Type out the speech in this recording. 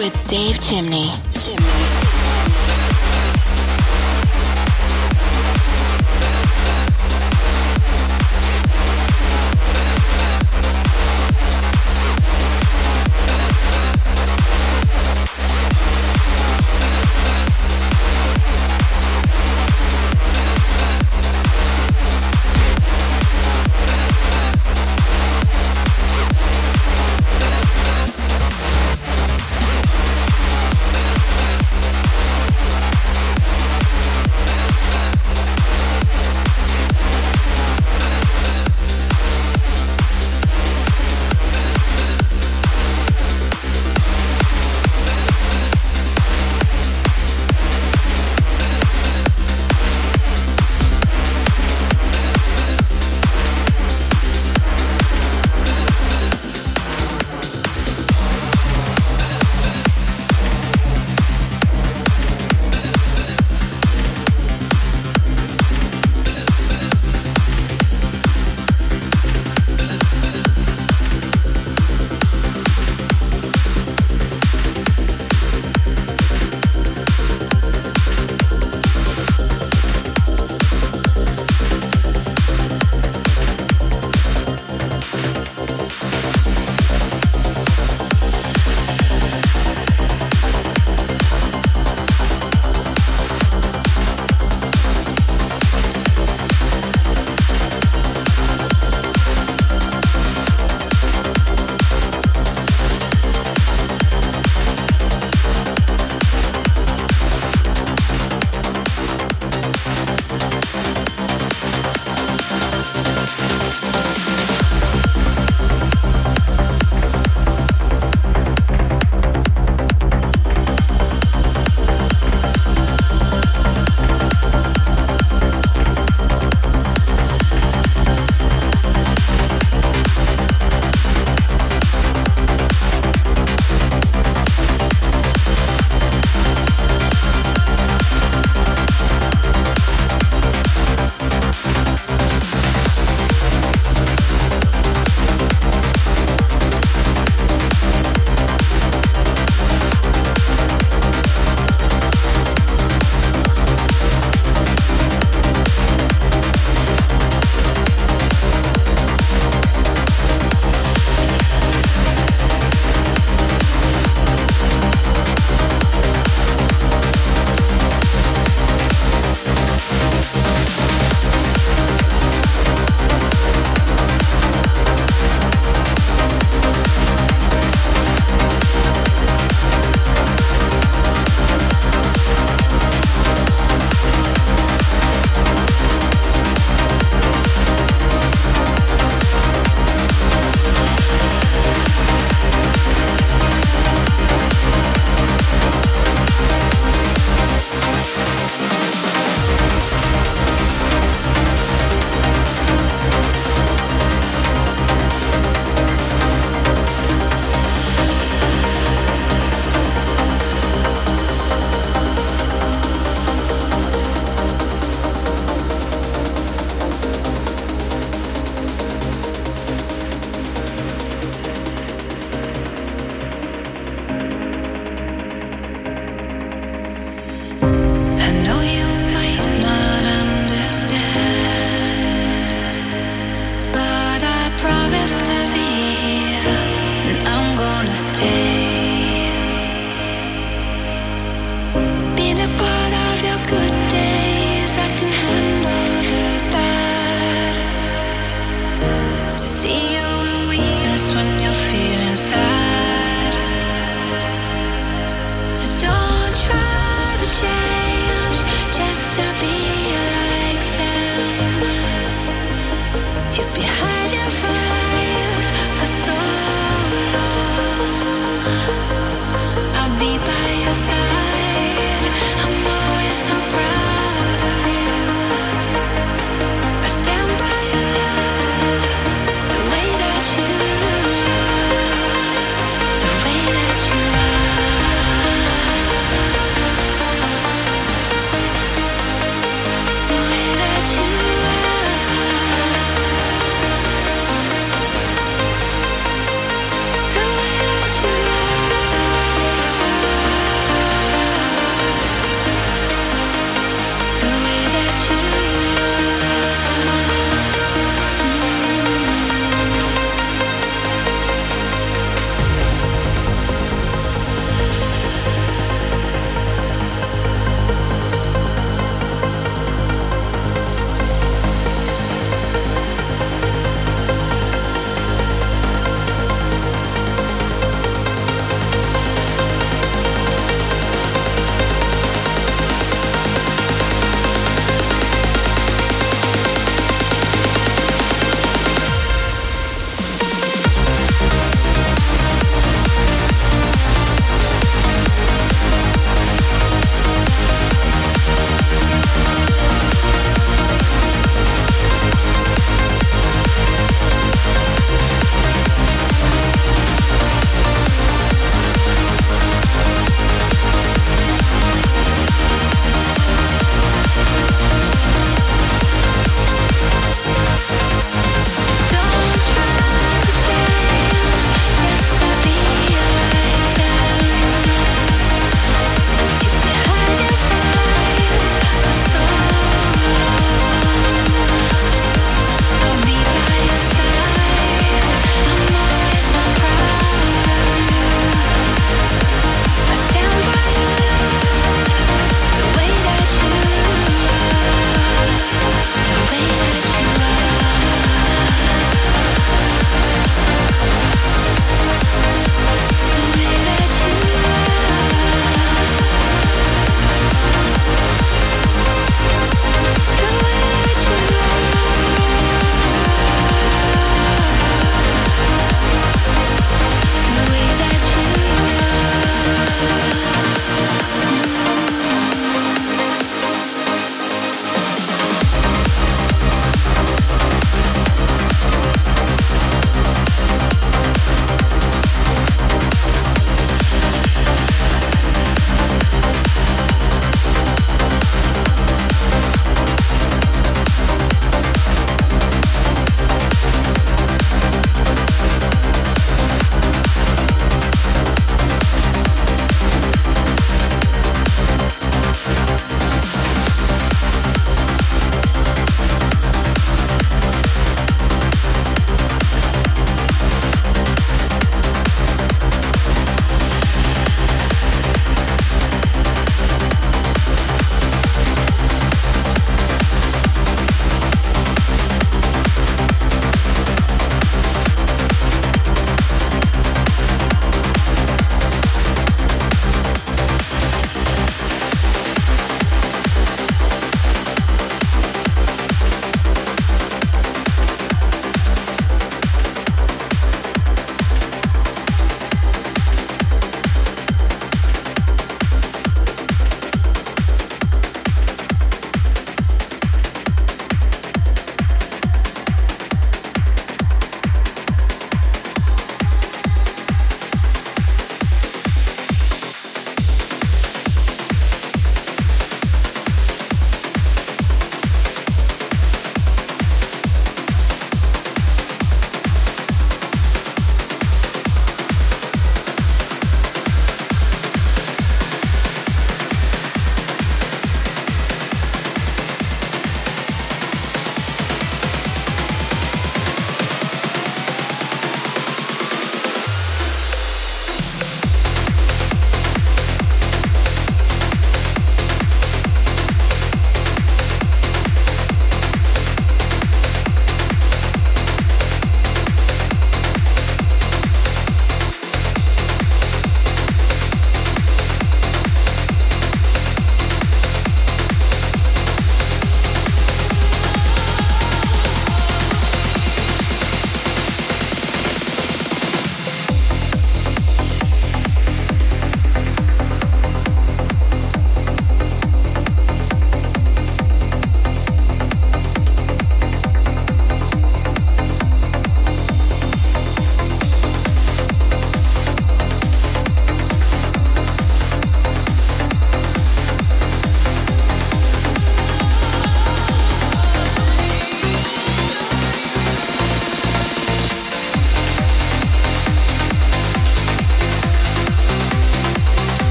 With Dave Chimney.